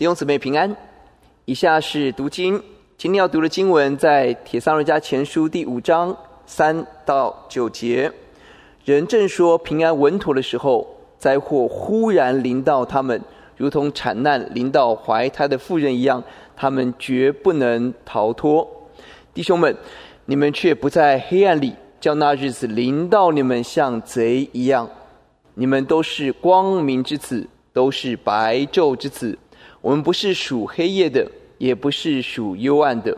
弟兄姊妹平安。以下是读经，今天要读的经文在《帖撒罗尼迦前书》第五章三到九节。人正说平安稳妥的时候，灾祸忽然临到他们，如同产难临到怀胎的妇人一样，他们绝不能逃脱。弟兄们，你们却不在黑暗里，叫那日子临到你们像贼一样。你们都是光明之子。都是白昼之子，我们不是属黑夜的，也不是属幽暗的，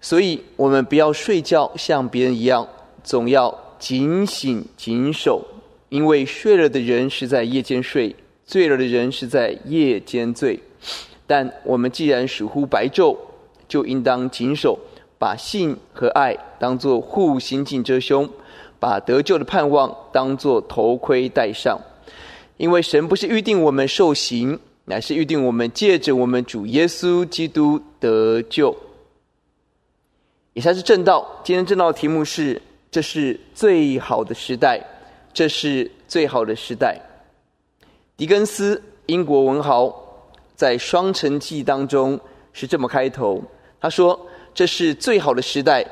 所以我们不要睡觉，像别人一样，总要警醒谨守，因为睡了的人是在夜间睡，醉了的人是在夜间醉。但我们既然属乎白昼，就应当谨守，把性和爱当作护心镜遮胸，把得救的盼望当作头盔戴上。因为神不是预定我们受刑，乃是预定我们借着我们主耶稣基督得救。以下是正道，今天正道题目是：这是最好的时代，这是最好的时代。狄更斯，英国文豪，在《双城记》当中是这么开头，他说：“这是最好的时代，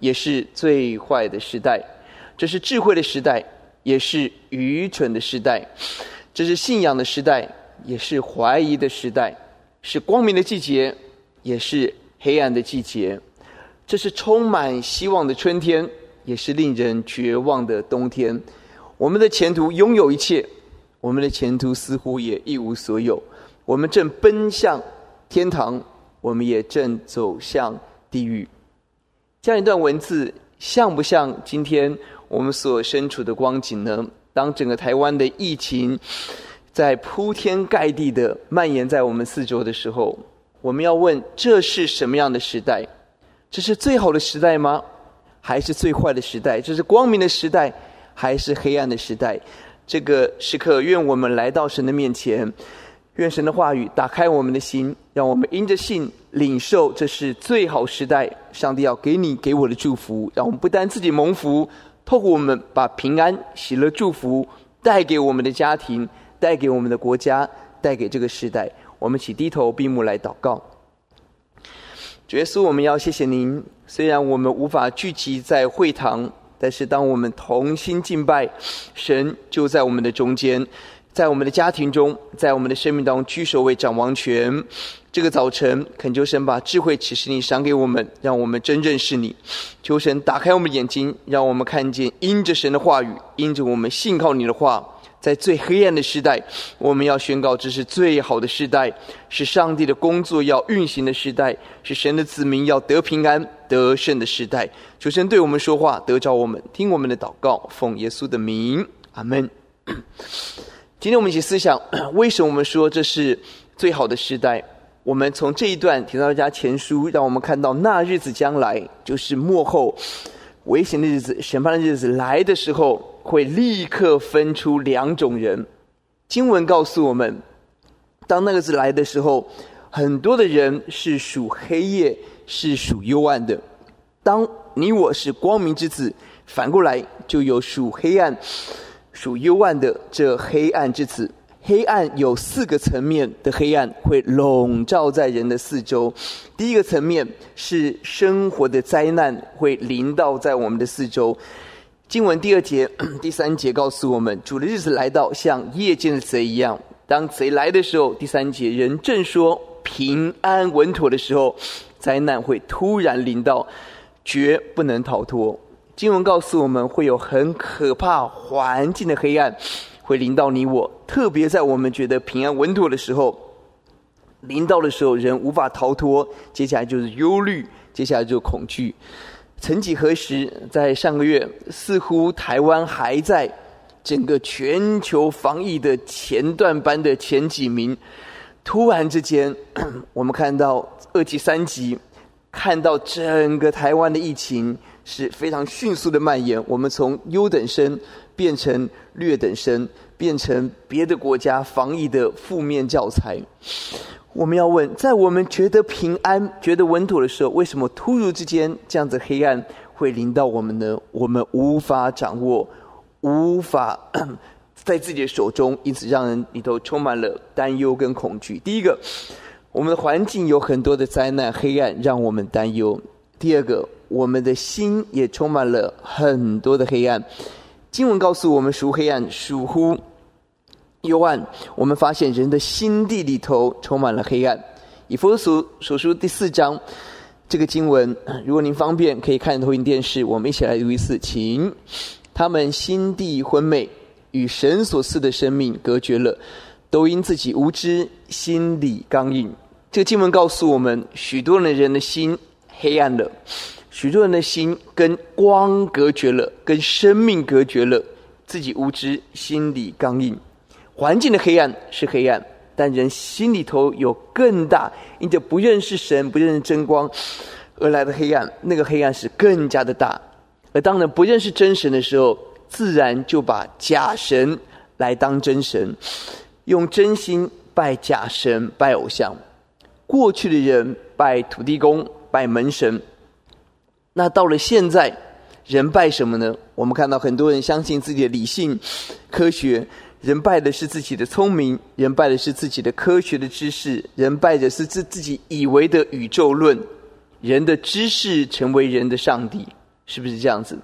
也是最坏的时代；这是智慧的时代。”也是愚蠢的时代，这是信仰的时代，也是怀疑的时代；是光明的季节，也是黑暗的季节；这是充满希望的春天，也是令人绝望的冬天。我们的前途拥有一切，我们的前途似乎也一无所有。我们正奔向天堂，我们也正走向地狱。这样一段文字，像不像今天？我们所身处的光景呢？当整个台湾的疫情在铺天盖地的蔓延在我们四周的时候，我们要问：这是什么样的时代？这是最好的时代吗？还是最坏的时代？这是光明的时代，还是黑暗的时代？这个时刻，愿我们来到神的面前，愿神的话语打开我们的心，让我们因着信领受这是最好时代。上帝要给你给我的祝福，让我们不单自己蒙福。透过我们把平安、喜乐、祝福带给我们的家庭，带给我们的国家，带给这个时代。我们起低头闭目来祷告。主耶稣，我们要谢谢您。虽然我们无法聚集在会堂，但是当我们同心敬拜，神就在我们的中间。在我们的家庭中，在我们的生命当中居首位掌王权。这个早晨，恳求神把智慧启示你赏给我们，让我们真认识你。求神打开我们眼睛，让我们看见因着神的话语，因着我们信靠你的话，在最黑暗的时代，我们要宣告这是最好的时代，是上帝的工作要运行的时代，是神的子民要得平安得胜的时代。求神对我们说话，得着我们，听我们的祷告，奉耶稣的名，阿门。今天我们一起思想，为什么我们说这是最好的时代？我们从这一段提到一家前书，让我们看到那日子将来，就是末后危险的日子、审判的日子来的时候，会立刻分出两种人。经文告诉我们，当那个字来的时候，很多的人是属黑夜，是属幽暗的。当你我是光明之子，反过来就有属黑暗。属幽暗的这黑暗之子，黑暗有四个层面的黑暗会笼罩在人的四周。第一个层面是生活的灾难会临到在我们的四周。经文第二节、第三节告诉我们，主的日子来到，像夜间的贼一样。当贼来的时候，第三节人正说平安稳妥的时候，灾难会突然临到，绝不能逃脱。经文告诉我们会有很可怕环境的黑暗会临到你我，特别在我们觉得平安稳妥的时候，临到的时候，人无法逃脱。接下来就是忧虑，接下来就是恐惧。曾几何时，在上个月，似乎台湾还在整个全球防疫的前段班的前几名，突然之间，我们看到二级、三级，看到整个台湾的疫情。是非常迅速的蔓延。我们从优等生变成劣等生，变成别的国家防疫的负面教材。我们要问：在我们觉得平安、觉得稳妥的时候，为什么突如之间这样子黑暗会临到我们呢？我们无法掌握，无法 在自己的手中，因此让人里头充满了担忧跟恐惧。第一个，我们的环境有很多的灾难、黑暗，让我们担忧；第二个，我们的心也充满了很多的黑暗。经文告诉我们，属黑暗，属乎幽暗。我们发现人的心地里头充满了黑暗。以弗所所书第四章。这个经文，如果您方便，可以看投影电视。我们一起来读一次，请。他们心地昏昧，与神所赐的生命隔绝了，都因自己无知，心里刚硬。这个经文告诉我们，许多人的人的心黑暗了，许多人的心跟光隔绝了，跟生命隔绝了，自己无知，心里刚硬。环境的黑暗是黑暗。但人心里头有更大，因着不认识神、不认识真光而来的黑暗，那个黑暗是更加的大。而当人不认识真神的时候，自然就把假神来当真神，用真心拜假神、拜偶像。过去的人拜土地公、拜门神，那到了现在，人拜什么呢？我们看到很多人相信自己的理性、科学。人拜的是自己的聪明，人拜的是自己的科学的知识，人拜的是自自己以为的宇宙论，人的知识成为人的上帝，是不是这样子？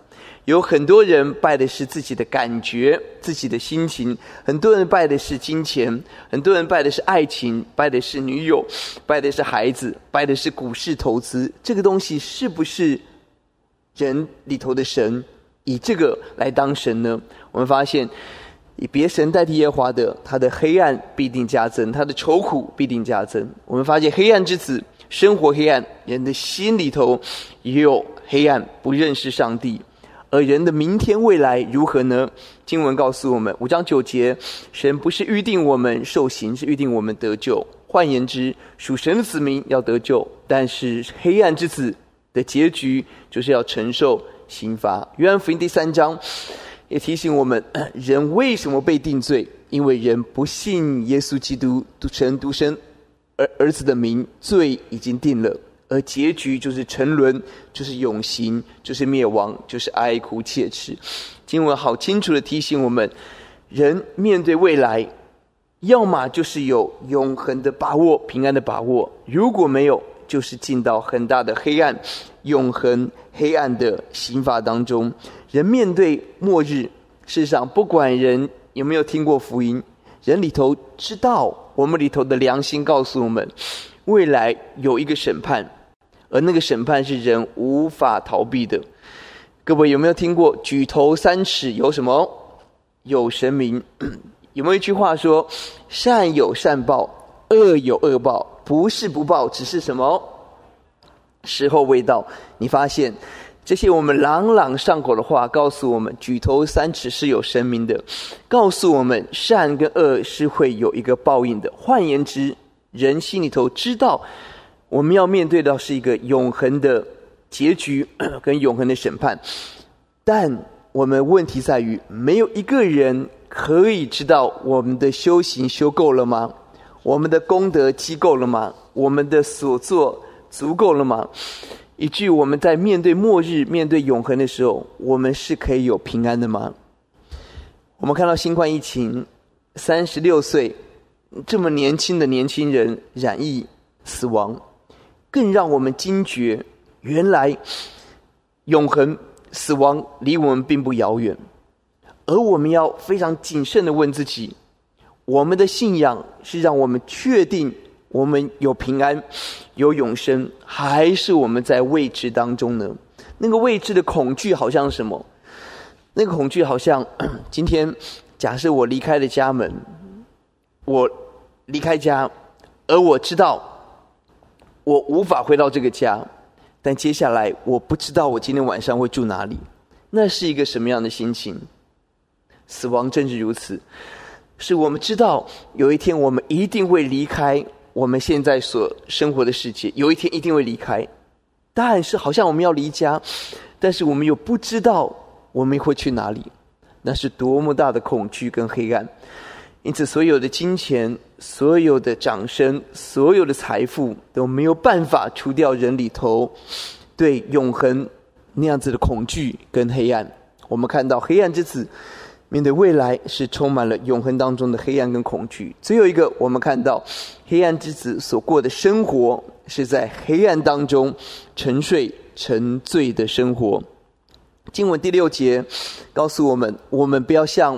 有很多人拜的是自己的感觉、自己的心情，很多人拜的是金钱，很多人拜的是爱情，拜的是女友，拜的是孩子，拜的是股市投资。这个东西是不是人里头的神？以这个来当神呢？我们发现。以别神代替耶和华的，他的黑暗必定加增，他的愁苦必定加增。我们发现黑暗之子生活黑暗，人的心里头也有黑暗，不认识上帝。而人的明天未来如何呢？经文告诉我们五章九节：神不是预定我们受刑，是预定我们得救。换言之，属神的子民要得救，但是黑暗之子的结局就是要承受刑罚。约翰福音第三章。也提醒我们，人为什么被定罪？因为人不信耶稣基督独成独生儿儿子的名，罪已经定了，而结局就是沉沦，就是永刑，就是灭亡，就是哀哭切齿。经文好清楚的提醒我们，人面对未来，要么就是有永恒的把握、平安的把握；如果没有，就是进到很大的黑暗、永恒黑暗的刑罚当中。人面对末日，事实上，不管人有没有听过福音，人里头知道，我们里头的良心告诉我们，未来有一个审判，而那个审判是人无法逃避的。各位有没有听过“举头三尺有什么？有神明”？有没有一句话说：“善有善报，恶有恶报，不是不报，只是什么？时候未到。”你发现？这些我们朗朗上口的话，告诉我们举头三尺是有神明的，告诉我们善跟恶是会有一个报应的。换言之，人心里头知道我们要面对的是一个永恒的结局跟永恒的审判，但我们问题在于，没有一个人可以知道我们的修行修够了吗？我们的功德积够了吗？我们的所作足够了吗？以至于我们在面对末日、面对永恒的时候，我们是可以有平安的吗？我们看到新冠疫情，三十六岁这么年轻的年轻人染疫死亡，更让我们惊觉，原来永恒死亡离我们并不遥远。而我们要非常谨慎的问自己：我们的信仰是让我们确定？我们有平安，有永生，还是我们在未知当中呢？那个未知的恐惧好像什么？那个恐惧好像 今天，假设我离开了家门，我离开家，而我知道我无法回到这个家，但接下来我不知道我今天晚上会住哪里，那是一个什么样的心情？死亡正是如此，是我们知道有一天我们一定会离开。我们现在所生活的世界，有一天一定会离开，但是好像我们要离家，但是我们又不知道我们会去哪里，那是多么大的恐惧跟黑暗。因此，所有的金钱、所有的掌声、所有的财富都没有办法除掉人里头对永恒那样子的恐惧跟黑暗。我们看到黑暗之子面对未来是充满了永恒当中的黑暗跟恐惧。最后一个，我们看到黑暗之子所过的生活是在黑暗当中沉睡沉醉的生活。经文第六节告诉我们：我们不要像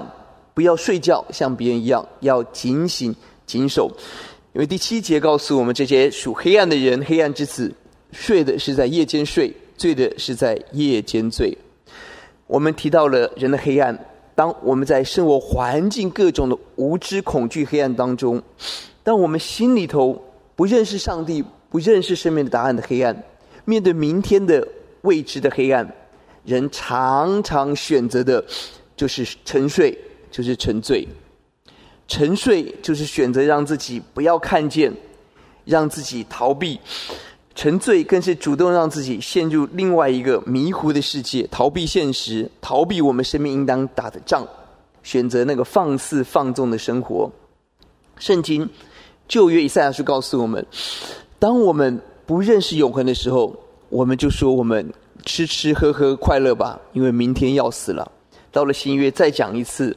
不要睡觉，像别人一样，要警醒谨守。因为第七节告诉我们，这些属黑暗的人，黑暗之子睡的是在夜间睡，醉的是在夜间醉。我们提到了人的黑暗。当我们在生活环境各种的无知、恐惧、黑暗当中，当我们心里头不认识上帝、不认识生命的答案的黑暗，面对明天的未知的黑暗，人常常选择的，就是沉睡，就是沉醉。沉睡就是选择让自己不要看见，让自己逃避。沉醉更是主动让自己陷入另外一个迷糊的世界，逃避现实，逃避我们生命应当打的仗，选择那个放肆放纵的生活。圣经旧约以赛亚书告诉我们：当我们不认识永恒的时候，我们就说我们吃吃喝喝快乐吧，因为明天要死了。到了新约再讲一次，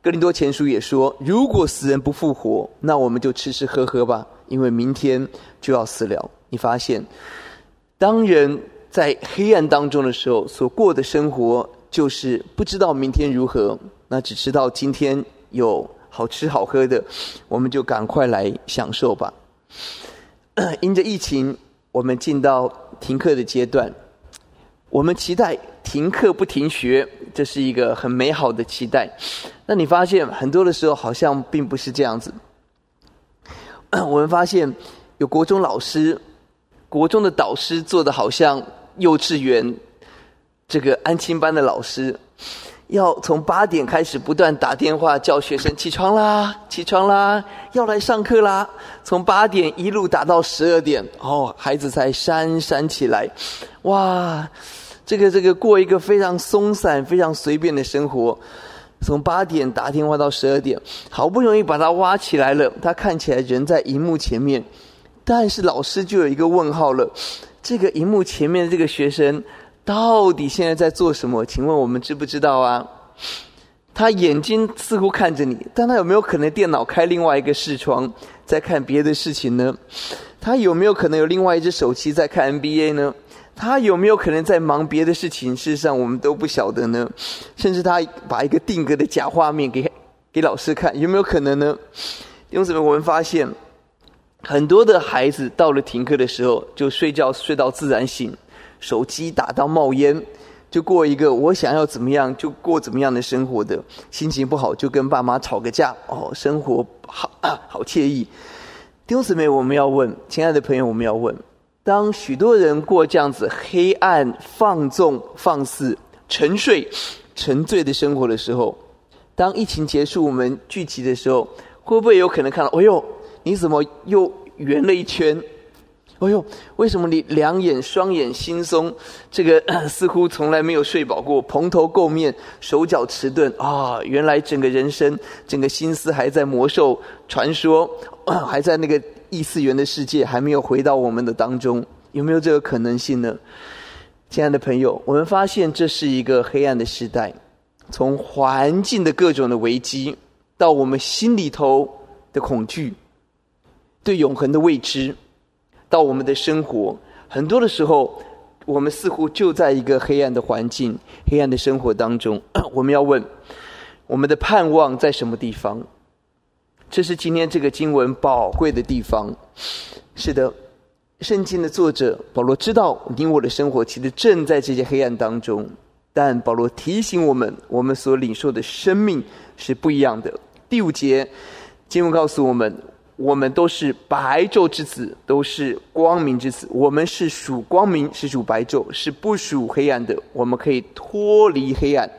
哥林多前书也说：如果死人不复活，那我们就吃吃喝喝吧，因为明天就要死了。你发现，当人在黑暗当中的时候，所过的生活就是不知道明天如何，那只知道今天有好吃好喝的，我们就赶快来享受吧。因着疫情，我们进到停课的阶段，我们期待停课不停学，这是一个很美好的期待。那你发现很多的时候，好像并不是这样子。我们发现有国中老师。国中的导师做的好像幼稚园这个安亲班的老师，要从八点开始不断打电话叫学生起床啦，起床啦，要来上课啦。从八点一路打到十二点，哦，孩子才姗姗起来。哇，这个这个过一个非常松散、非常随便的生活。从八点打电话到十二点，好不容易把他挖起来了，他看起来人在荧幕前面。但是老师就有一个问号了，这个荧幕前面的这个学生到底现在在做什么？请问我们知不知道啊？他眼睛似乎看着你，但他有没有可能电脑开另外一个视窗在看别的事情呢？他有没有可能有另外一只手机在看 NBA 呢？他有没有可能在忙别的事情？事实上我们都不晓得呢。甚至他把一个定格的假画面给给老师看，有没有可能呢？因此我们发现。很多的孩子到了停课的时候，就睡觉睡到自然醒，手机打到冒烟，就过一个我想要怎么样就过怎么样的生活的。心情不好就跟爸妈吵个架，哦，生活好啊，好惬意。弟兄姊妹，我们要问，亲爱的朋友，我们要问：当许多人过这样子黑暗、放纵、放肆、沉睡、沉醉的生活的时候，当疫情结束，我们聚集的时候，会不会有可能看到？哎呦！你怎么又圆了一圈？哎呦，为什么你两眼双眼惺忪？这个 似乎从来没有睡饱过，蓬头垢面，手脚迟钝啊！原来整个人生、整个心思还在魔兽传说，还在那个异次元的世界，还没有回到我们的当中，有没有这个可能性呢？亲爱的朋友，我们发现这是一个黑暗的时代，从环境的各种的危机，到我们心里头的恐惧。对永恒的未知，到我们的生活，很多的时候，我们似乎就在一个黑暗的环境、黑暗的生活当中。我们要问：我们的盼望在什么地方？这是今天这个经文宝贵的地方。是的，圣经的作者保罗知道你我的生活其实正在这些黑暗当中，但保罗提醒我们，我们所领受的生命是不一样的。第五节经文告诉我们。我们都是白昼之子，都是光明之子。我们是属光明，是属白昼，是不属黑暗的。我们可以脱离黑暗。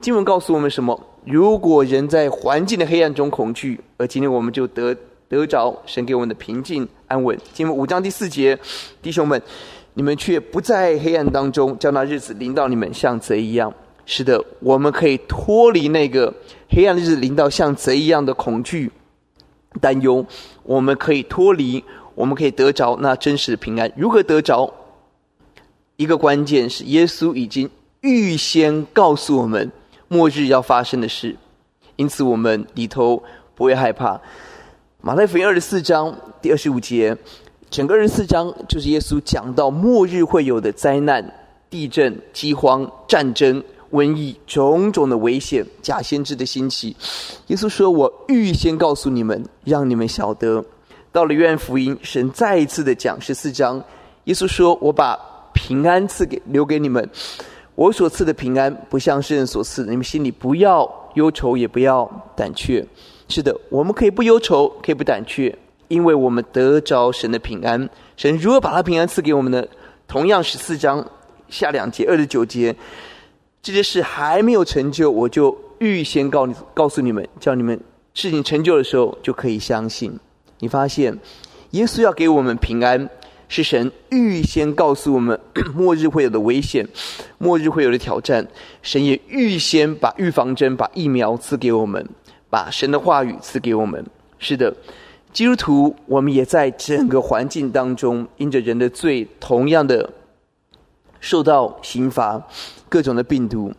经文告诉我们什么？如果人在环境的黑暗中恐惧，而今天我们就得得着神给我们的平静安稳。经文五章第四节，弟兄们，你们却不在黑暗当中，叫那日子临到你们像贼一样。是的，我们可以脱离那个黑暗的日子临到像贼一样的恐惧。担忧，我们可以脱离，我们可以得着那真实的平安。如何得着？一个关键是耶稣已经预先告诉我们，末日要发生的事，因此我们里头不会害怕。马太福音二十四章第二十五节，整个二十四章就是耶稣讲到末日会有的灾难、地震、饥荒、战争、瘟疫种种的危险、假先知的兴起。耶稣说：“我预先告诉你们，让你们晓得。”到了约翰福音，神再一次的讲十四章，耶稣说：“我把平安赐给留给你们，我所赐的平安不像世人所赐的，你们心里不要忧愁，也不要胆怯。”是的，我们可以不忧愁，可以不胆怯，因为我们得着神的平安。神如何把他平安赐给我们呢？同样十四章下两节二十九节，这些事还没有成就，我就预先告你告诉你们，叫你们事情成就的时候就可以相信。你发现，耶稣要给我们平安，是神预先告诉我们 末日会有的危险，末日会有的挑战。神也预先把预防针、把疫苗赐给我们。把神的话语赐给我们。是的，基督徒，我们也在整个环境当中，因着人的罪，同样的受到刑罚，各种的病毒。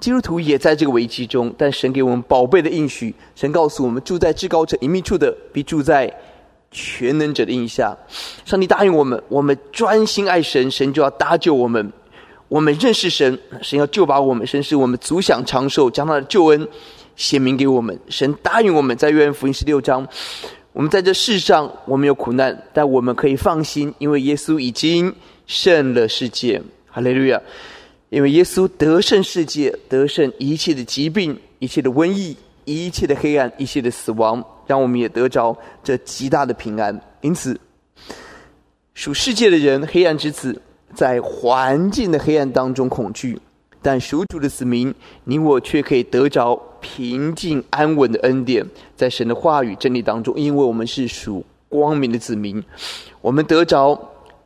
基督徒也在这个危机中，但神给我们宝贝的应许，神告诉我们：住在至高者隐秘处的，比住在全能者的印下。上帝答应我们，我们专心爱神，神就要搭救我们；我们认识神，神要救拔我们，神使我们足享长寿，将他的救恩。显明给我们，神答应我们在约翰福音十六章，我们在这世上我们有苦难，但我们可以放心，因为耶稣已经胜了世界。哈利路亚！因为耶稣得胜世界，得胜一切的疾病、一切的瘟疫、一切的黑暗、一切的死亡，让我们也得着这极大的平安。因此，属世界的人，黑暗之子，在环境的黑暗当中恐惧。但属主的子民，你我却可以得着平静安稳的恩典，在神的话语真理当中，因为我们是属光明的子民，我们得着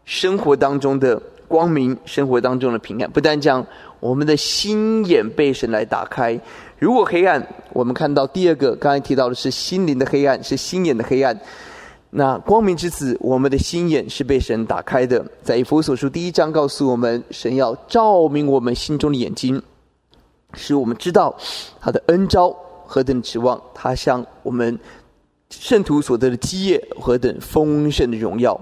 生活当中的光明，生活当中的平安。不但讲我们的心眼被神来打开，如果黑暗，我们看到第二个，刚才提到的是心灵的黑暗，是心眼的黑暗。那光明之子，我们的心眼是被神打开的。在以弗所书第一章告诉我们，神要照明我们心中的眼睛，使我们知道他的恩招何等指望，他向我们圣徒所得的基业何等丰盛的荣耀。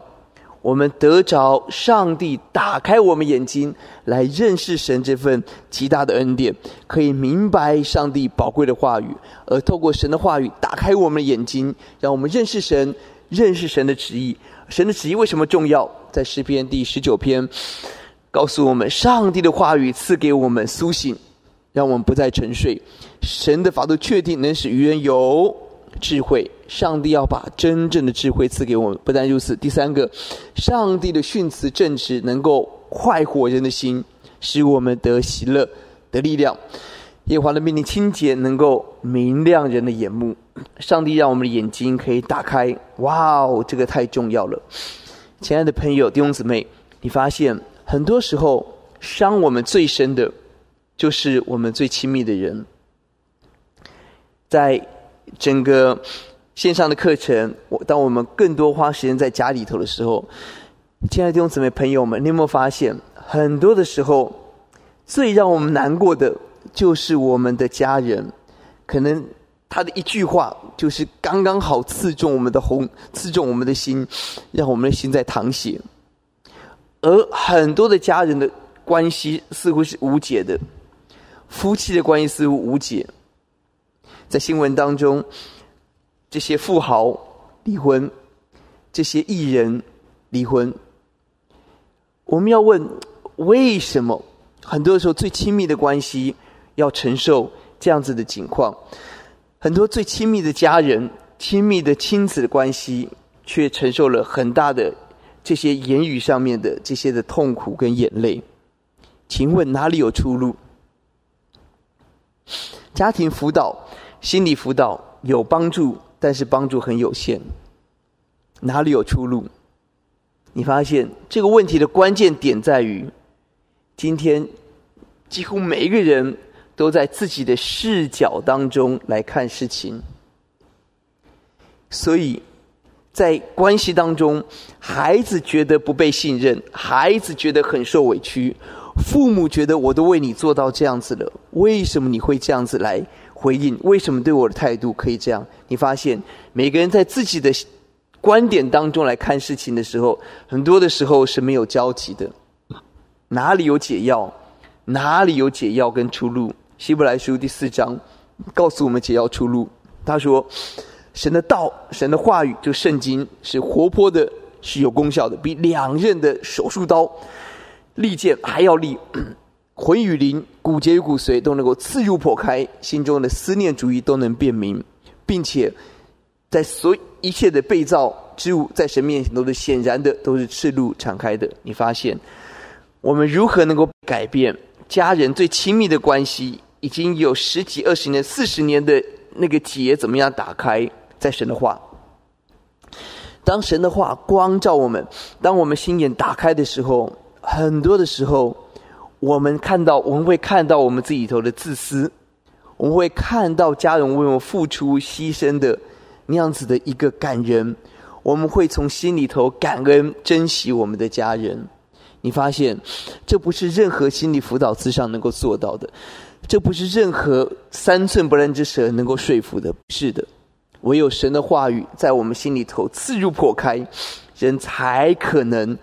我们得着上帝打开我们眼睛，来认识神这份极大的恩典，可以明白上帝宝贵的话语，而透过神的话语打开我们的眼睛，让我们认识神。认识神的旨意，神的旨意为什么重要？在诗篇第十九篇，告诉我们，上帝的话语赐给我们苏醒，让我们不再沉睡。神的法度确定，能使愚人有智慧。上帝要把真正的智慧赐给我们。不但如此，第三个，上帝的训词正直，能够快活人的心，使我们得喜乐、得力量。耶和华的命令清洁，能够明亮人的眼目。上帝让我们的眼睛可以打开，哇哦，这个太重要了！亲爱的朋友、弟兄姊妹，你发现很多时候伤我们最深的，就是我们最亲密的人。在整个线上的课程，我当我们更多花时间在家里头的时候，亲爱的弟兄姊妹、朋友们，你有没有发现，很多的时候，最让我们难过的？就是我们的家人，可能他的一句话，就是刚刚好刺中我们的红，刺中我们的心，让我们的心在淌血。而很多的家人的关系似乎是无解的，夫妻的关系似乎无解。在新闻当中，这些富豪离婚，这些艺人离婚，我们要问为什么？很多时候，最亲密的关系。要承受这样子的情况，很多最亲密的家人、亲密的亲子的关系，却承受了很大的这些言语上面的这些的痛苦跟眼泪。请问哪里有出路？家庭辅导、心理辅导有帮助，但是帮助很有限。哪里有出路？你发现这个问题的关键点在于，今天几乎每一个人。都在自己的视角当中来看事情，所以在关系当中，孩子觉得不被信任，孩子觉得很受委屈，父母觉得我都为你做到这样子了，为什么你会这样子来回应？为什么对我的态度可以这样？你发现每个人在自己的观点当中来看事情的时候，很多的时候是没有交集的。哪里有解药？哪里有解药跟出路？希伯来书第四章告诉我们解药出路。他说：“神的道，神的话语，就圣经是活泼的，是有功效的，比两刃的手术刀。”利剑还要利，魂与灵、骨节与骨髓都能够刺入破开，心中的思念主义都能辨明，并且在所一切的被造之物，在神面前都是显然的，都是赤露敞开的。你发现我们如何能够改变家人最亲密的关系？已经有十几、二十年、四十年的那个结，怎么样打开？在神的话，当神的话光照我们，当我们心眼打开的时候。很多的时候，我们看到，我们会看到我们自己头的自私，我们会看到家人为我们付出牺牲的那样子的一个感人，我们会从心里头感恩珍惜我们的家人。你发现，这不是任何心理辅导之上能够做到的，这不是任何三寸不烂之舌能够说服的，是的。唯有神的话语在我们心里头刺入破开，人才可能。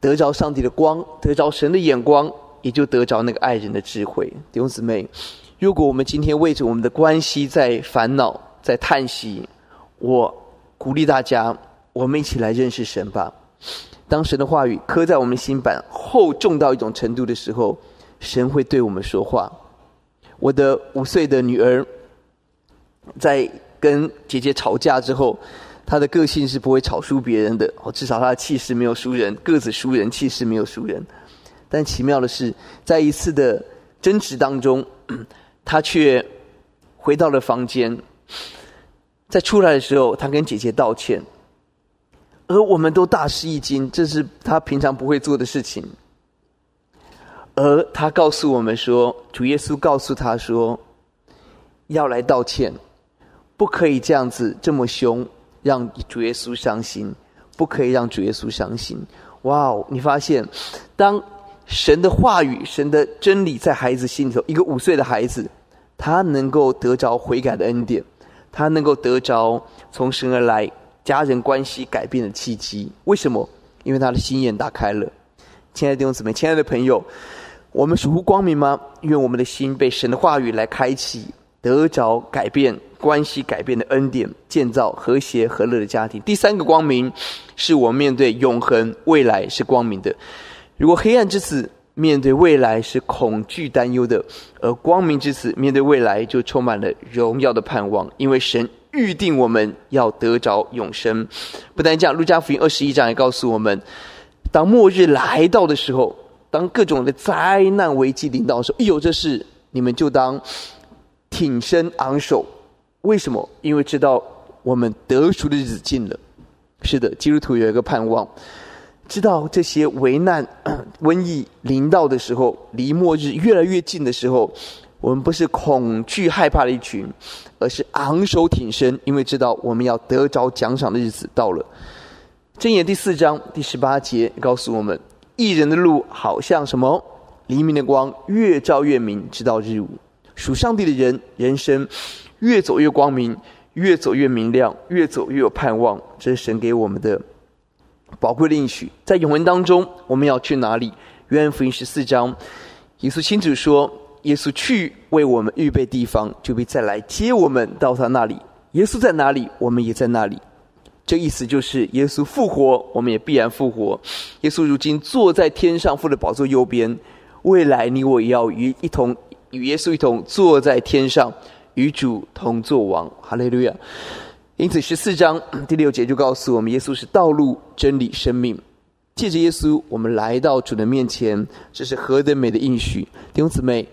得着上帝的光，得着神的眼光，也就得着那个爱人的智慧。弟兄姊妹，如果我们今天为着我们的关系在烦恼、在叹息，我鼓励大家，我们一起来认识神吧。当神的话语刻在我们心板厚重到一种程度的时候，神会对我们说话。我的五岁的女儿在跟姐姐吵架之后。她的个性是不会吵输别人的，哦，至少她的气势没有输人，个子输人，气势没有输人。但奇妙的是，在一次的争执当中，他却回到了房间。在出来的时候，他跟姐姐道歉，而我们都大吃一惊，这是他平常不会做的事情。而他告诉我们说，主耶稣告诉他说，要来道歉，不可以这样子这么凶。让主耶稣伤心，不可以让主耶稣伤心。哇哦！你发现，当神的话语、神的真理在孩子心里头，一个五岁的孩子，他能够得着悔改的恩典，他能够得着从神而来家人关系改变的契机。为什么？因为他的心眼打开了。亲爱的弟兄姊妹，亲爱的朋友，我们属乎光明吗？愿我们的心被神的话语来开启。得着改变关系、改变的恩典，建造和谐和乐的家庭。第三个光明，是我们面对永恒未来是光明的。如果黑暗之子面对未来是恐惧担忧的，而光明之子面对未来就充满了荣耀的盼望，因为神预定我们要得着永生。不但这样，路加福音二十一章也告诉我们，当末日来到的时候，当各种的灾难危机临到的时候，一有这事，你们就当。挺身昂首，为什么？因为知道我们得赎的日子近了。是的，基督徒有一个盼望，知道这些危难、瘟疫临到的时候，离末日越来越近的时候，我们不是恐惧害怕的一群，而是昂首挺身，因为知道我们要得着奖赏的日子到了。箴言第四章第十八节告诉我们：一人的路好像什么？黎明的光，越照越明，直到日午。属上帝的人，人生越走越光明，越走越明亮，越走越有盼望。这是神给我们的宝贵的应许。在永恒当中，我们要去哪里？约翰福音十四章，耶稣亲自说：“耶稣去为我们预备地方，就必再来接我们到他那里。耶稣在哪里，我们也在那里。”这意思就是，耶稣复活，我们也必然复活。耶稣如今坐在天上父的宝座右边，未来你我也要与一同。与耶稣一同坐在天上，与主同作王。哈利路亚！因此，十四章第六节就告诉我们：耶稣是道路、真理、生命。借着耶稣，我们来到主的面前，这是何等美的应许！弟兄姊妹，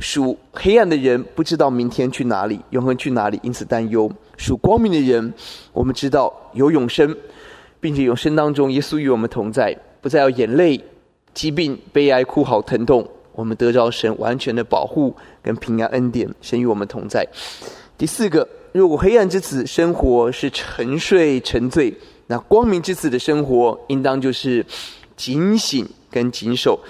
属黑暗的人不知道明天去哪里，永恒去哪里，因此担忧；属光明的人，我们知道有永生，并且永生当中，耶稣与我们同在，不再有眼泪、疾病、悲哀、哭嚎、疼痛。我们得着神完全的保护跟平安恩典，神与我们同在。第四个，如果黑暗之子生活是沉睡沉醉，那光明之子的生活应当就是警醒跟谨守。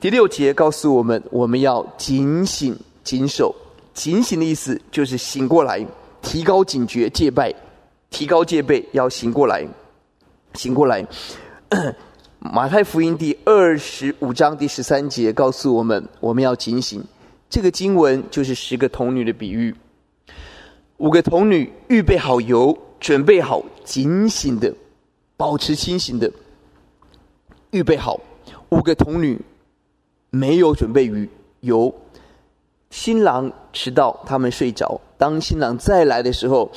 第六节告诉我们，我们要警醒、谨守。警醒的意思就是醒过来，提高警觉、戒备，提高戒备，要醒过来，醒过来。马太福音第二十五章第十三节告诉我们，我们要警醒。这个经文就是十个童女的比喻。五个童女预备好油，准备好警醒的，保持清醒的，预备好。五个童女没有准备鱼油，新郎迟到，他们睡着。当新郎再来的时候，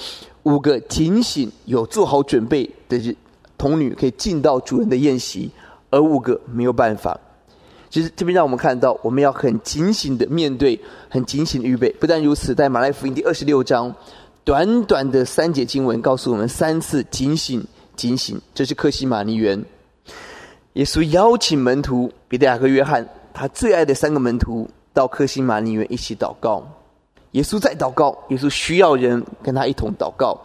五个警醒、有做好准备的童女可以进到主人的宴席，而五个没有办法。其实这边让我们看到，我们要很警醒的面对，很警醒的预备。不但如此，在马太福音第二十六章，短短的三节经文告诉我们三次警醒、警醒。这是克西马尼园，耶稣邀请门徒彼得、雅各、约翰，他最爱的三个门徒，到克西马尼园一起祷告。耶稣在祷告，耶稣需要人跟他一同祷告。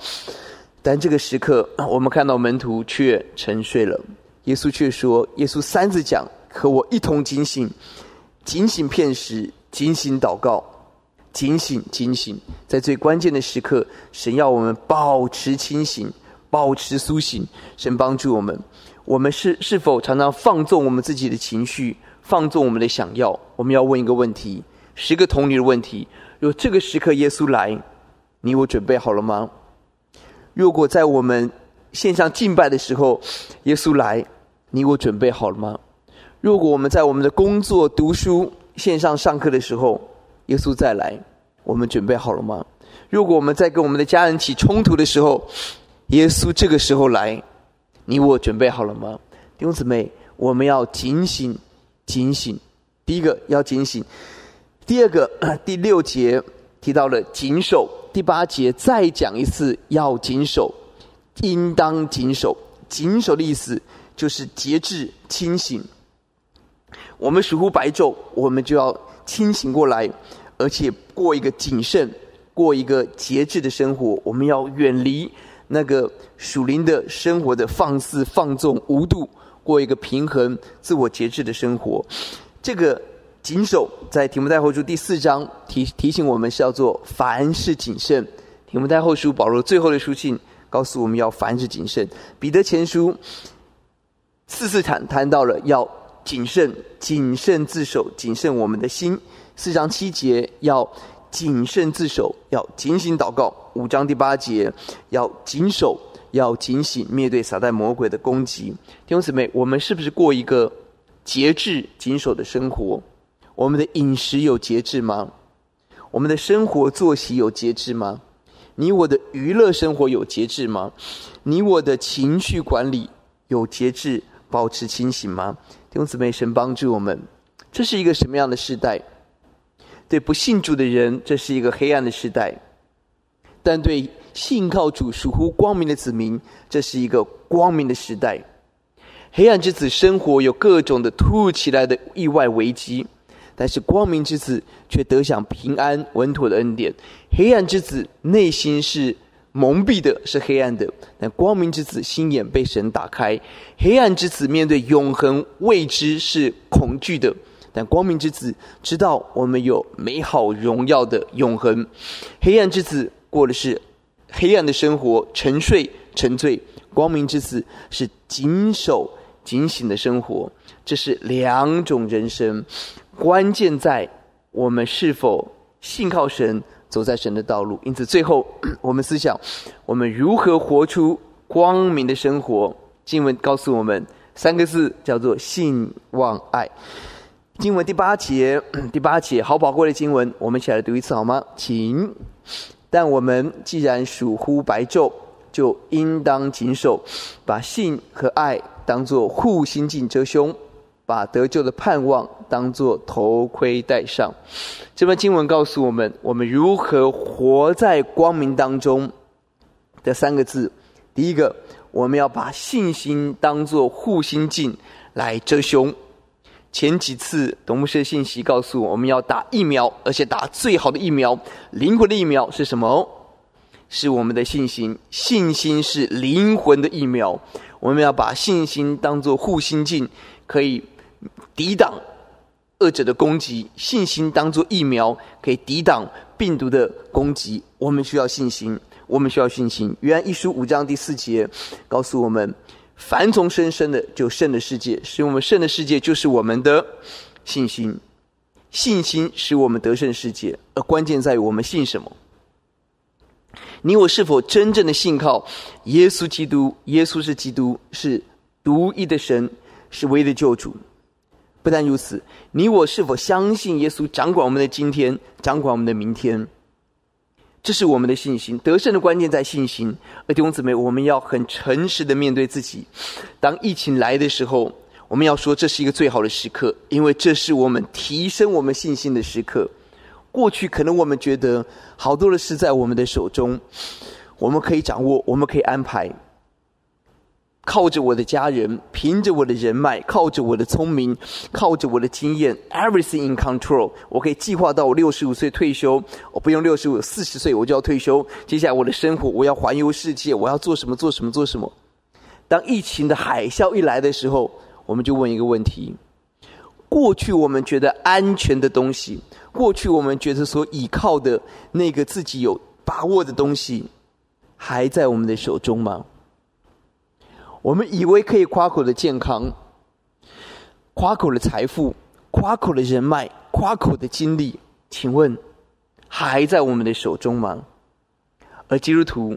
但这个时刻，我们看到门徒却沉睡了。耶稣却说：“耶稣三次讲，和我一同警醒，警醒片时，警醒祷告，警醒警醒。在最关键的时刻，神要我们保持清醒，保持苏醒。神帮助我们。我们是是否常常放纵我们自己的情绪，放纵我们的想要？我们要问一个问题：十个童女的问题。若这个时刻耶稣来，你我准备好了吗？”如果在我们线上敬拜的时候，耶稣来，你我准备好了吗？如果我们在我们的工作、读书、线上上课的时候，耶稣再来，我们准备好了吗？如果我们在跟我们的家人起冲突的时候，耶稣这个时候来，你我准备好了吗？弟兄姊妹，我们要警醒，警醒。第一个要警醒，第二个第六节提到了谨守。第八节再讲一次，要谨守，应当谨守。谨守的意思就是节制、清醒。我们属乎白昼，我们就要清醒过来，而且过一个谨慎、过一个节制的生活。我们要远离那个属灵的生活的放肆、放纵、无度，过一个平衡、自我节制的生活。这个。谨守在提摩太后书第四章提提醒我们是要做凡事谨慎。提摩太后书保罗最后的书信告诉我们要凡事谨慎。彼得前书四次谈谈到了要谨慎、谨慎自守、谨慎我们的心。四章七节要谨慎自守，要警醒祷告。五章第八节要谨守，要警醒面对撒旦魔鬼的攻击。弟兄姊妹，我们是不是过一个节制、谨守的生活？我们的饮食有节制吗？我们的生活作息有节制吗？你我的娱乐生活有节制吗？你我的情绪管理有节制，保持清醒吗？用姊妹，神帮助我们。这是一个什么样的时代？对不信主的人，这是一个黑暗的时代；但对信靠主、属乎光明的子民，这是一个光明的时代。黑暗之子生活有各种的突如其来的意外危机。但是光明之子却得享平安稳妥的恩典，黑暗之子内心是蒙蔽的，是黑暗的；但光明之子心眼被神打开。黑暗之子面对永恒未知是恐惧的，但光明之子知道我们有美好荣耀的永恒。黑暗之子过的是黑暗的生活，沉睡沉醉；光明之子是谨守警醒的生活，这是两种人生。关键在我们是否信靠神，走在神的道路。因此，最后 我们思想，我们如何活出光明的生活？经文告诉我们三个字，叫做信望爱。经文第八节，第八节，好宝贵的经文，我们一起来读一次好吗？请。但我们既然属乎白昼，就应当谨守，把信和爱当作护心镜遮胸。把得救的盼望当作头盔戴上。这篇经文告诉我们，我们如何活在光明当中的三个字。第一个，我们要把信心当作护心镜来遮胸。前几次董牧师的信息告诉我，我们要打疫苗，而且打最好的疫苗，灵魂的疫苗是什么？是我们的信心。信心是灵魂的疫苗。我们要把信心当作护心镜，可以。抵挡恶者的攻击，信心当作疫苗，可以抵挡病毒的攻击。我们需要信心，我们需要信心。约翰一书五章第四节告诉我们：凡从生生的，就胜的世界。使我们胜的世界，就是我们的信心。信心使我们得胜世界，而关键在于我们信什么。你我是否真正的信靠耶稣基督？耶稣是基督，是独一的神，是唯一的救主。不但如此，你我是否相信耶稣掌管我们的今天，掌管我们的明天？这是我们的信心。得胜的关键在信心。而弟兄姊妹，我们要很诚实的面对自己。当疫情来的时候，我们要说这是一个最好的时刻，因为这是我们提升我们信心的时刻。过去可能我们觉得好多的事在我们的手中，我们可以掌握，我们可以安排。靠着我的家人，凭着我的人脉，靠着我的聪明，靠着我的经验，everything in control。我可以计划到我六十五岁退休，我不用六十五，四十岁我就要退休。接下来我的生活，我要环游世界，我要做什么？做什么？做什么？当疫情的海啸一来的时候，我们就问一个问题：过去我们觉得安全的东西，过去我们觉得所依靠的那个自己有把握的东西，还在我们的手中吗？我们以为可以夸口的健康、夸口的财富、夸口的人脉、夸口的经历，请问还在我们的手中吗？而基督徒，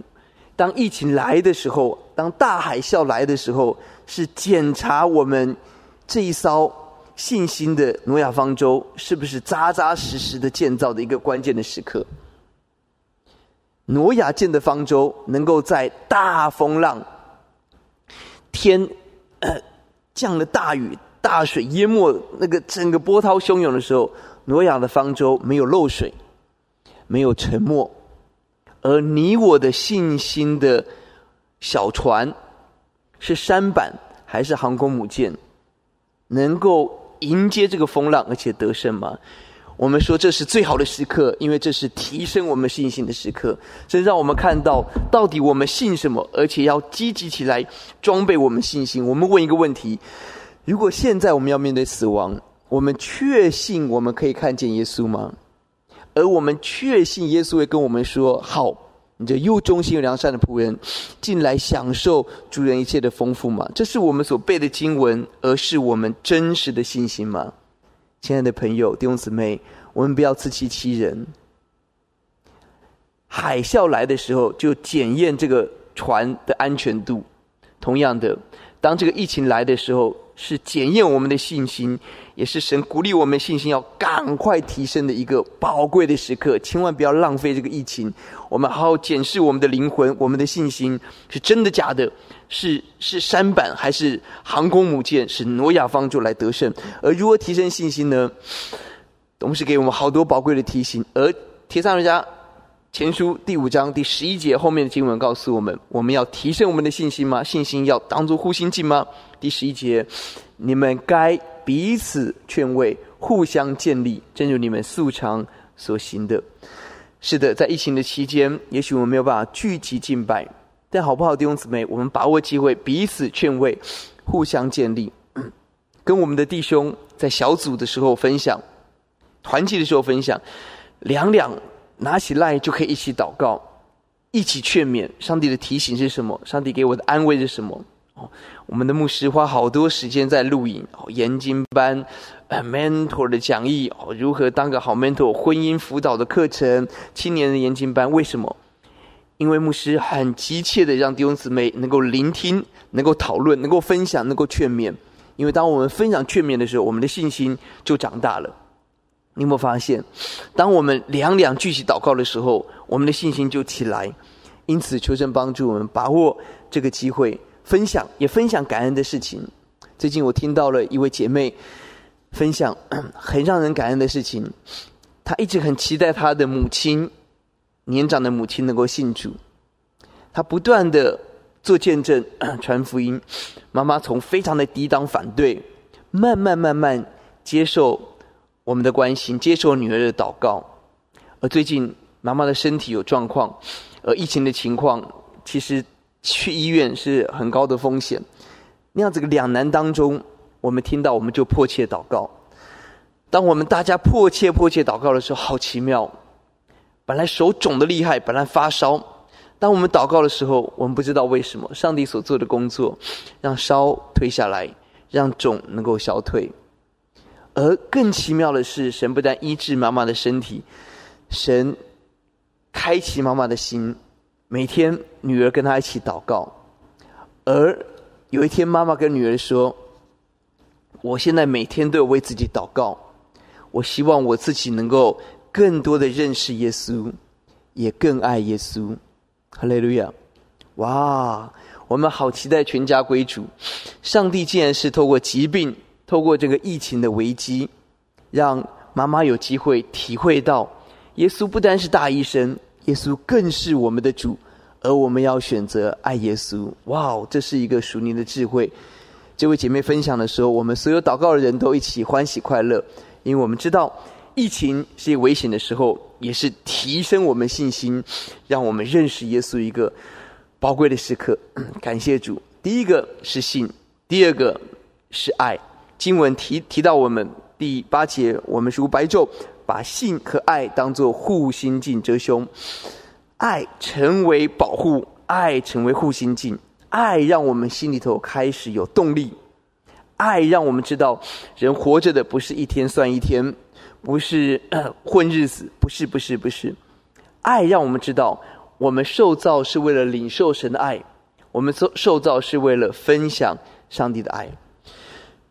当疫情来的时候，当大海啸来的时候，是检查我们这一艘信心的挪亚方舟是不是扎扎实实的建造的一个关键的时刻。挪亚建的方舟能够在大风浪。天，呃，降了大雨，大水淹没那个整个波涛汹涌的时候，挪亚的方舟没有漏水，没有沉没，而你我的信心的小船，是舢板还是航空母舰，能够迎接这个风浪而且得胜吗？我们说这是最好的时刻，因为这是提升我们信心的时刻，这让我们看到到底我们信什么，而且要积极起来装备我们信心。我们问一个问题：如果现在我们要面对死亡，我们确信我们可以看见耶稣吗？而我们确信耶稣会跟我们说：“好，你这又忠心又良善的仆人，进来享受主人一切的丰富吗？”这是我们所背的经文，而是我们真实的信心吗？亲爱的朋友、弟兄姊妹，我们不要自欺欺人。海啸来的时候，就检验这个船的安全度。同样的，当这个疫情来的时候，是检验我们的信心，也是神鼓励我们信心要赶快提升的一个宝贵的时刻。千万不要浪费这个疫情。我们好好检视我们的灵魂，我们的信心是真的假的？是是山板还是航空母舰？是挪亚方舟来得胜？而如何提升信心呢？董事给我们好多宝贵的提醒。而帖撒罗尼迦前书第五章第十一节后面的经文告诉我们：我们要提升我们的信心吗？信心要当作护心镜吗？第十一节，你们该彼此劝慰，互相建立，正如你们素常所行的。是的，在疫情的期间，也许我们没有办法聚集敬拜。但好不好，弟兄姊妹，我们把握机会，彼此劝慰，互相建立，跟我们的弟兄在小组的时候分享，团契的时候分享，两两拿起来就可以一起祷告，一起劝勉。上帝的提醒是什么？上帝给我的安慰是什么？哦，我们的牧师花好多时间在录影，哦，研经班，呃，mentor 的讲义，哦，如何当个好 mentor，婚姻辅导的课程，青年的研经班，为什么？因为牧师很急切的让弟兄姊妹能够聆听、能够讨论、能够分享、能够劝勉。因为当我们分享劝勉的时候，我们的信心就长大了。你有没有发现，当我们两两聚集祷告的时候，我们的信心就起来。因此，求神帮助我们把握这个机会，分享也分享感恩的事情。最近我听到了一位姐妹分享很让人感恩的事情，她一直很期待她的母亲。年长的母亲能够信主，她不断的做见证、传福音。妈妈从非常的抵挡、反对，慢慢慢慢接受我们的关心，接受女儿的祷告。而最近妈妈的身体有状况，而疫情的情况，其实去医院是很高的风险。那样子两难当中，我们听到我们就迫切祷告。当我们大家迫切迫切祷告的时候，好奇妙！本来手肿的厉害，本来发烧，当我们祷告的时候，我们不知道为什么，上帝所做的工作，让烧退下来，让肿能够消退。而更奇妙的是，神不但医治妈妈的身体，神开启妈妈的心，每天女儿跟她一起祷告。而有一天，妈妈跟女儿说：“我现在每天都有为自己祷告。”我希望我自己能够更多的认识耶稣，也更爱耶稣。哈利路亚！哇，我们好期待全家归主。上帝竟然是透过疾病，透过这个疫情的危机，让妈妈有机会体会到，耶稣不单是大医生，耶稣更是我们的主，而我们要选择爱耶稣。哇，这是一个属灵的智慧。这位姐妹分享的时候，我们所有祷告的人都一起欢喜快乐。因为我们知道，疫情是危险的时候，也是提升我们信心，让我们认识耶稣一个宝贵的时刻。感谢主，第一个是信，第二个是爱。经文提提到我们第八节，我们如白昼，把信和爱当作护心镜遮胸，爱成为保护，爱成为护心镜，爱让我们心里头开始有动力。爱让我们知道，人活着的不是一天算一天，不是 混日子，不是，不是，不是。爱让我们知道，我们受造是为了领受神的爱，我们受受造是为了分享上帝的爱。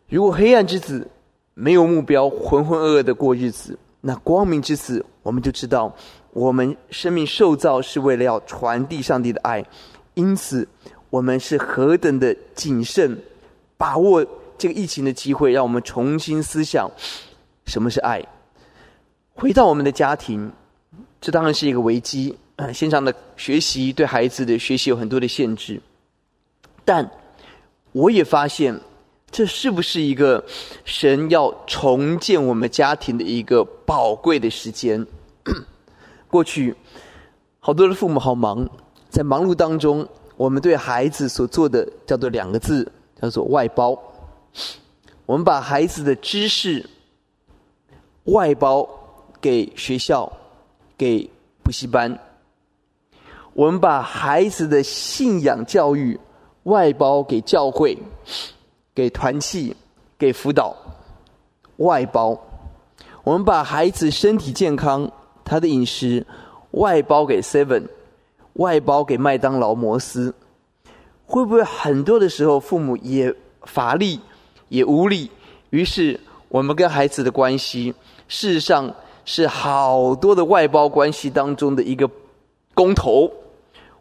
如果黑暗之子没有目标，浑浑噩噩的过日子，那光明之子，我们就知道，我们生命受造是为了要传递上帝的爱。因此，我们是何等的谨慎，把握。这个疫情的机会，让我们重新思想什么是爱。回到我们的家庭，这当然是一个危机。线上的学习对孩子的学习有很多的限制，但我也发现，这是不是一个神要重建我们家庭的一个宝贵的时间？过去好多的父母好忙，在忙碌当中，我们对孩子所做的叫做两个字，叫做外包。我们把孩子的知识外包给学校，给补习班；我们把孩子的信仰教育外包给教会，给团契，给辅导外包；我们把孩子身体健康，他的饮食外包给 Seven，外包给麦当劳、摩斯。会不会很多的时候，父母也乏力？也无力，于是我们跟孩子的关系，事实上是好多的外包关系当中的一个工头。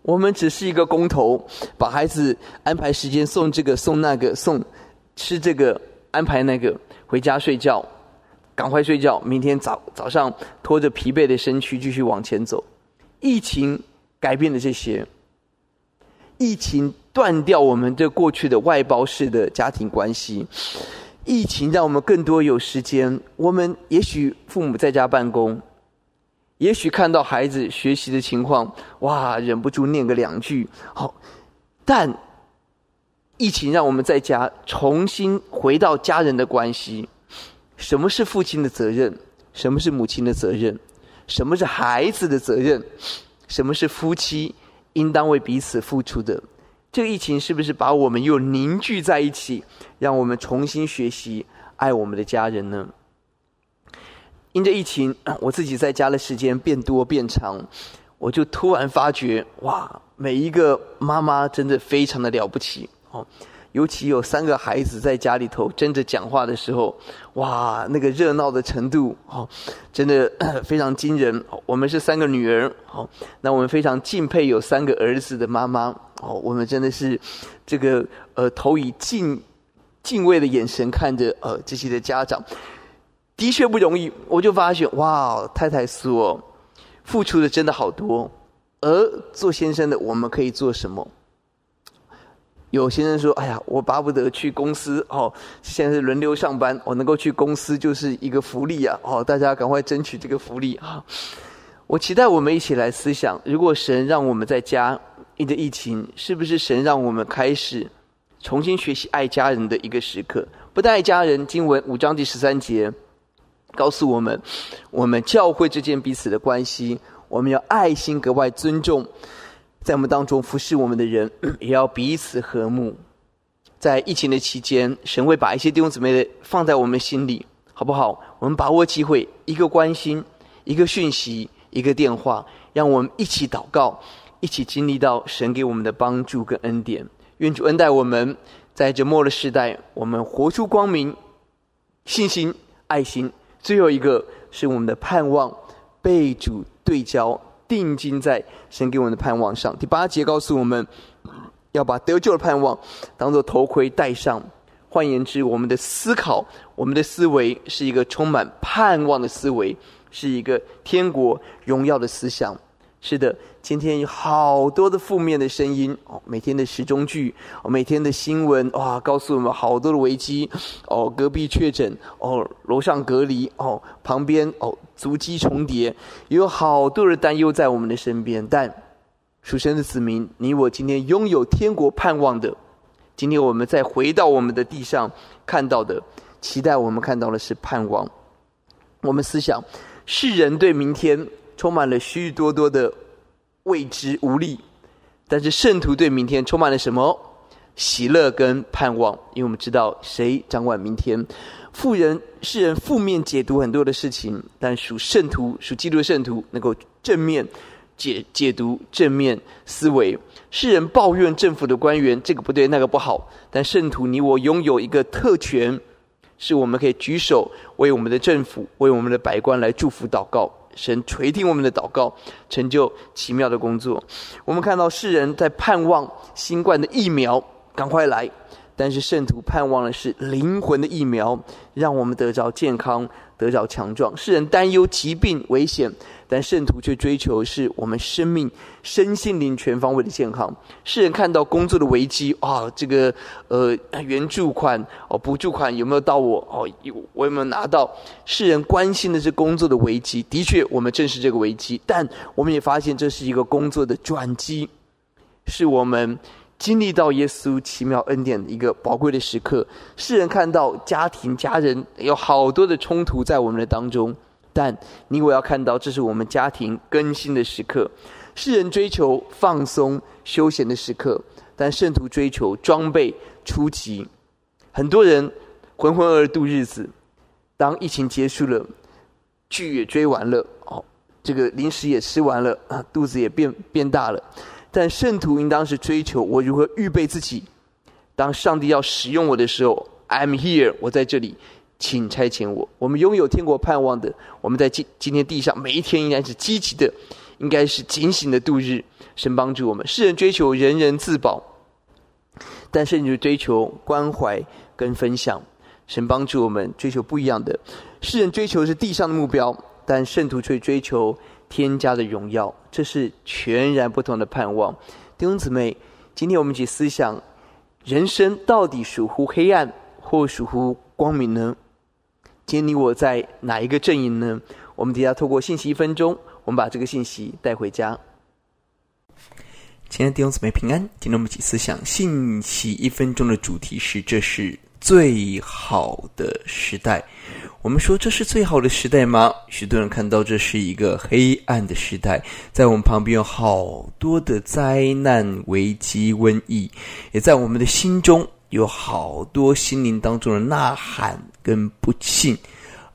我们只是一个工头，把孩子安排时间送这个送那个送吃这个安排那个回家睡觉，赶快睡觉，明天早早上拖着疲惫的身躯继续往前走。疫情改变了这些，疫情。断掉我们这过去的外包式的家庭关系，疫情让我们更多有时间。我们也许父母在家办公，也许看到孩子学习的情况，哇，忍不住念个两句。好，但疫情让我们在家重新回到家人的关系。什么是父亲的责任？什么是母亲的责任？什么是孩子的责任？什么是夫妻应当为彼此付出的？这个疫情是不是把我们又凝聚在一起，让我们重新学习爱我们的家人呢？因着疫情，我自己在家的时间变多变长，我就突然发觉，哇，每一个妈妈真的非常的了不起哦。尤其有三个孩子在家里头争着讲话的时候，哇，那个热闹的程度哦，真的非常惊人。我们是三个女儿，哦，那我们非常敬佩有三个儿子的妈妈，哦，我们真的是这个呃，投以敬敬畏的眼神看着呃这些的家长，的确不容易。我就发现，哇，太太所付出的真的好多，而做先生的，我们可以做什么？有些人说：“哎呀，我巴不得去公司哦，现在是轮流上班，我能够去公司就是一个福利啊！哦，大家赶快争取这个福利啊！我期待我们一起来思想：如果神让我们在家因着疫情，是不是神让我们开始重新学习爱家人的一个时刻？不但爱家人，经文五章第十三节告诉我们，我们教会之间彼此的关系，我们要爱心格外尊重，在我们当中服侍我们的人，也要彼此和睦。在疫情的期间，神会把一些弟兄姊妹的放在我们心里，好不好？我们把握机会，一个关心，一个讯息，一个电话，让我们一起祷告，一起经历到神给我们的帮助跟恩典。愿主恩待我们，在这末日时代，我们活出光明、信心、爱心。最后一个是我们的盼望，被主对焦，定睛在神给我们的盼望上。第八节告诉我们。要把得救的盼望当做头盔戴上。换言之，我们的思考、我们的思维是一个充满盼望的思维，是一个天国荣耀的思想。是的，今天有好多的负面的声音哦，每天的时钟剧，哦，每天的新闻哇，告诉我们好多的危机哦，隔壁确诊哦，楼上隔离哦，旁边哦，足迹重叠，有好多的担忧在我们的身边，但。属神的子民，你我今天拥有天国盼望的，今天我们再回到我们的地上看到的，期待我们看到的是盼望。我们思想，世人对明天充满了许许多多的未知无力，但是圣徒对明天充满了什么？喜乐跟盼望。因为我们知道谁掌管明天。富人世人负面解读很多的事情，但属圣徒属基督的圣徒能够正面。解解读正面思维，世人抱怨政府的官员这个不对那个不好，但圣徒你我拥有一个特权，是我们可以举手为我们的政府、为我们的百官来祝福祷告，神垂听我们的祷告，成就奇妙的工作。我们看到世人在盼望新冠的疫苗赶快来，但是圣徒盼望的是灵魂的疫苗，让我们得着健康，得着强壮。世人担忧疾病危险。但圣徒却追求是我们生命、身心灵全方位的健康。世人看到工作的危机啊、这个呃援助款哦，补助款有没有到我哦？有我有没有拿到？世人关心的是工作的危机，的确，我们正视这个危机，但我们也发现这是一个工作的转机，是我们经历到耶稣奇妙恩典的一个宝贵的时刻。世人看到家庭、家人有好多的冲突在我们的当中。但你我要看到，这是我们家庭更新的时刻；世人追求放松休闲的时刻，但圣徒追求装备出奇。很多人浑浑噩噩度日子，当疫情结束了，剧也追完了，哦，这个零食也吃完了，啊，肚子也变变大了。但圣徒应当是追求我如何预备自己，当上帝要使用我的时候，I'm here，我在这里。请差遣我。我们拥有天国盼望的，我们在今今天地上每一天应该是积极的，应该是警醒的度日。神帮助我们。世人追求人人自保，但圣徒追求关怀跟分享。神帮助我们追求不一样的。世人追求是地上的目标，但圣徒却追求天家的荣耀。这是全然不同的盼望。弟兄姊妹，今天我们一起思想：人生到底属乎黑暗，或属乎光明呢？今天你我在哪一个阵营呢？我们底下透过信息一分钟，我们把这个信息带回家。亲爱的弟兄姊妹平安，今天我们一起思想信息一分钟的主题是：这是最好的时代。我们说这是最好的时代吗？许多人看到这是一个黑暗的时代，在我们旁边有好多的灾难、危机、瘟疫，也在我们的心中。有好多心灵当中的呐喊跟不幸，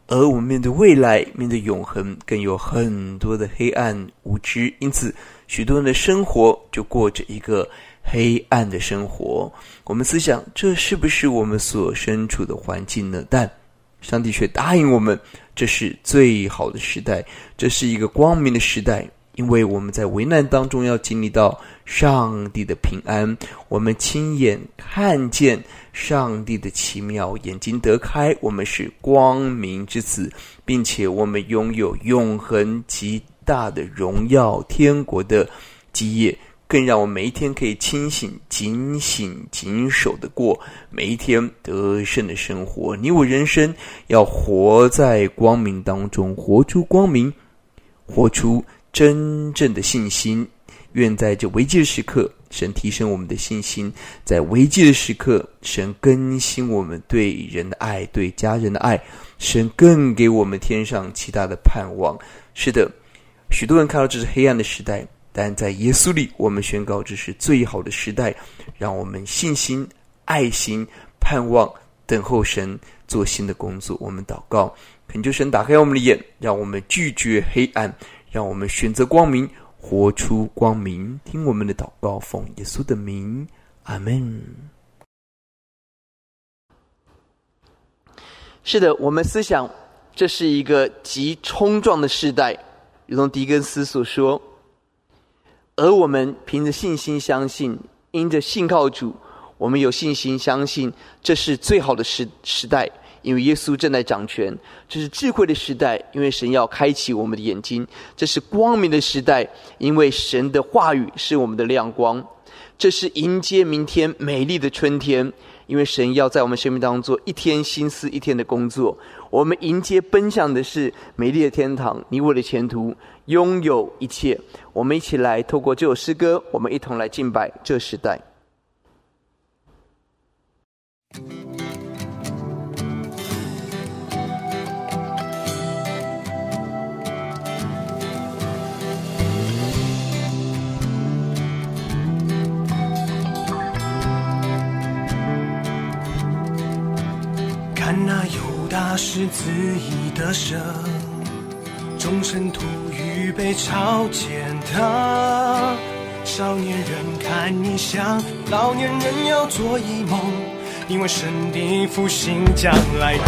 而我们面对未来、面对永恒，更有很多的黑暗无知。因此，许多人的生活就过着一个黑暗的生活。我们思想，这是不是我们所身处的环境呢？但上帝却答应我们，这是最好的时代，这是一个光明的时代。因为我们在危难当中要经历到上帝的平安，我们亲眼看见上帝的奇妙，眼睛得开，我们是光明之子，并且我们拥有永恒极大的荣耀天国的基业，更让我每一天可以清醒、警醒、谨守的过每一天得胜的生活。你我人生要活在光明当中，活出光明，活出。真正的信心，愿在这危机的时刻，神提升我们的信心，在危机的时刻，神更新我们对人的爱，对家人的爱，神更给我们添上其他的盼望。是的，许多人看到这是黑暗的时代，但在耶稣里，我们宣告这是最好的时代，让我们信心、爱心、盼望，等候神做新的工作。我们祷告，恳求神打开我们的眼，让我们拒绝黑暗，让我们选择光明。活出光明，听我们的祷告，奉耶稣的名，阿门。是的，我们思想，这是一个极冲撞的时代，如同狄更斯所说。而我们凭着信心相信，因着信靠主，我们有信心相信，这是最好的时时代。因为耶稣正在掌权，这是智慧的时代；因为神要开启我们的眼睛，这是光明的时代；因为神的话语是我们的亮光，这是迎接明天美丽的春天；因为神要在我们生命当中做一天心思一天的工作，我们迎接奔向的是美丽的天堂，你我的前途拥有一切。我们一起来透过这首诗歌，我们一同来敬拜这时代。那犹大是自义的神，终身徒预备朝见他。少年人看异象，老年人要做一梦，因为神的复兴将来到。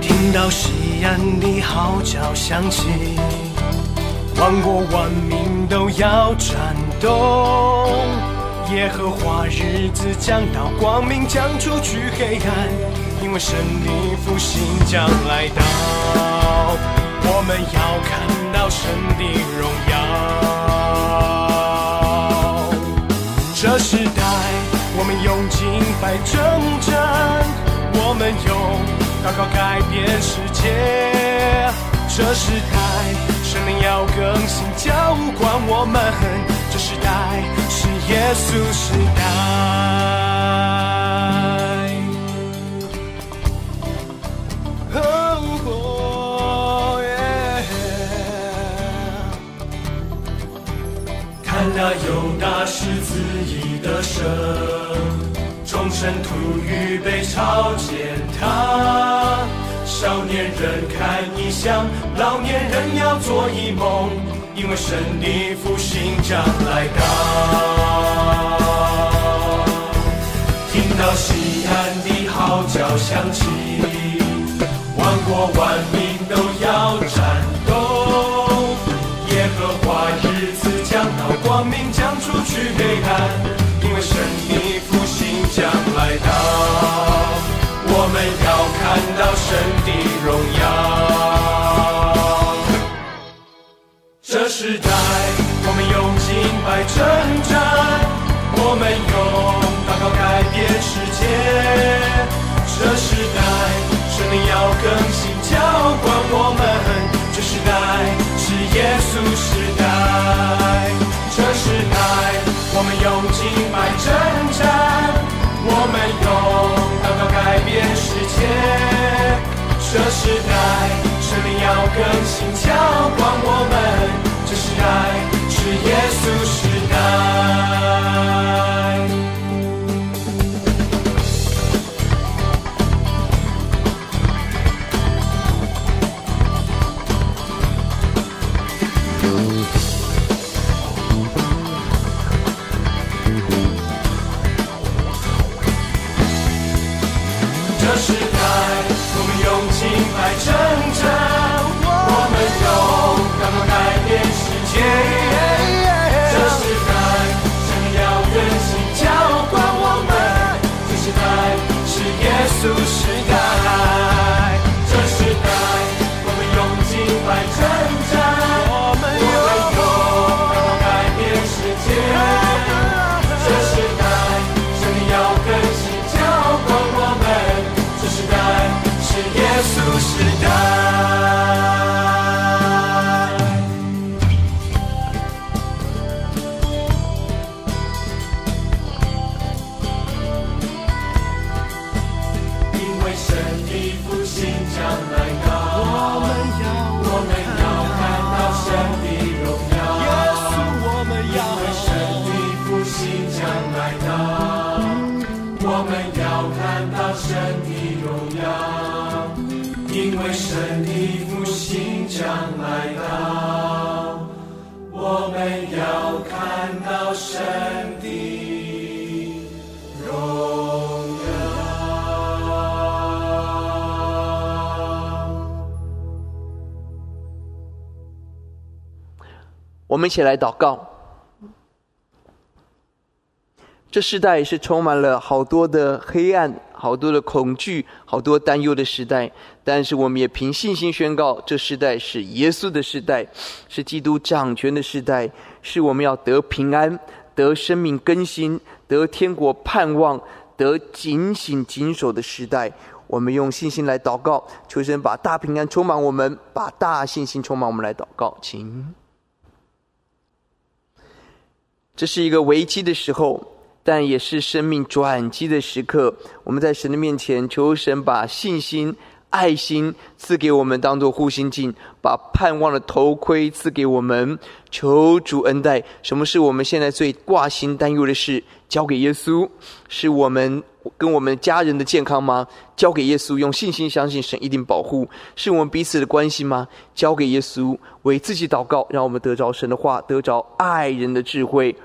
听到西安的号角响起，万国万民都要战斗。耶和华日子将到，光明将除去黑暗，因为神的复兴将来到，我们要看到神的荣耀。这时代，我们用敬拜征战，我们用祷告改变世界。这时代，神灵要更新浇灌我们。时代是耶稣时代。Oh, yeah. 看那犹大是自义的神，终身徒预备朝见他。少年人看异象，老年人要做异梦。因为神的复兴将来到，听到西安的号角响起，万国万民都要战斗。耶和华日子将到，光明将我们。这时代是耶稣时代。这时代，我们用敬拜征战，我们用祷告改变世界。这时代。生命要更新浇灌我们，这时代是耶稣时代。一起来祷告。这世代是充满了好多的黑暗、好多的恐惧、好多担忧的时代，但是我们也凭信心宣告，这世代是耶稣的时代，是基督掌权的时代，是我们要得平安、得生命更新、得天国盼望、得警醒谨守的时代。我们用信心来祷告，求神把大平安充满我们，把大信心充满我们。来祷告，请。这是一个危机的时候，但也是生命转机的时刻。我们在神的面前求神把信心、爱心赐给我们，当做护心镜；把盼望的头盔赐给我们。求主恩待。什么是我们现在最挂心担忧的事？交给耶稣。是我们。跟我们家人的健康吗？交给耶稣，用信心相信神一定保护。是我们彼此的关系吗？交给耶稣，为自己祷告，让我们得着神的话，得着爱人的智慧。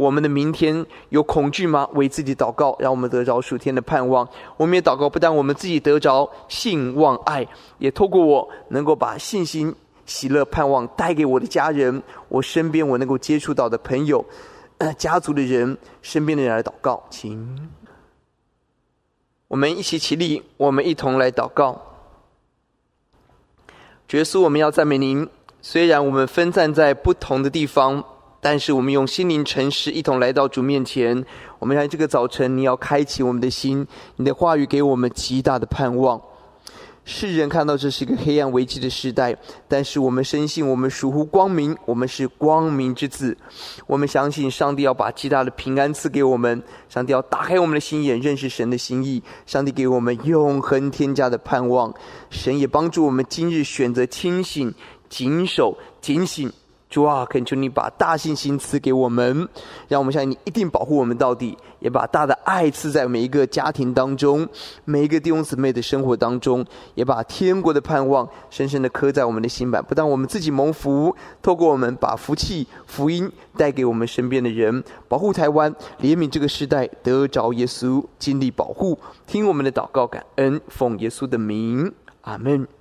我们的明天有恐惧吗？为自己祷告，让我们得着属天的盼望。我们也祷告，不但我们自己得着信望爱，也透过我能够把信心、喜乐、盼望带给我的家人，我身边我能够接触到的朋友、呃、家族的人、身边的人来祷告，请。我们一起起立，我们一同来祷告。耶稣，我们要赞美您。虽然我们分散在不同的地方，但是我们用心灵诚实一同来到主面前。我们在这个早晨，你要开启我们的心，你的话语给我们极大的盼望。世人看到这是一个黑暗危机的时代，但是我们深信，我们属乎光明，我们是光明之子。我们相信上帝要把极大的平安赐给我们，上帝要打开我们的心眼，认识神的心意。上帝给我们永恒天家的盼望，神也帮助我们今日选择清醒、谨守、警醒。主啊，恳求你把大信心赐给我们，让我们相信你一定保护我们到底，也把大的爱赐在每一个家庭当中，每一个弟兄姊妹的生活当中，也把天国的盼望深深的刻在我们的心版。不但我们自己蒙福，透过我们把福气、福音带给我们身边的人，保护台湾，怜悯这个时代，得着耶稣尽力保护，听我们的祷告，感恩，奉耶稣的名，阿门。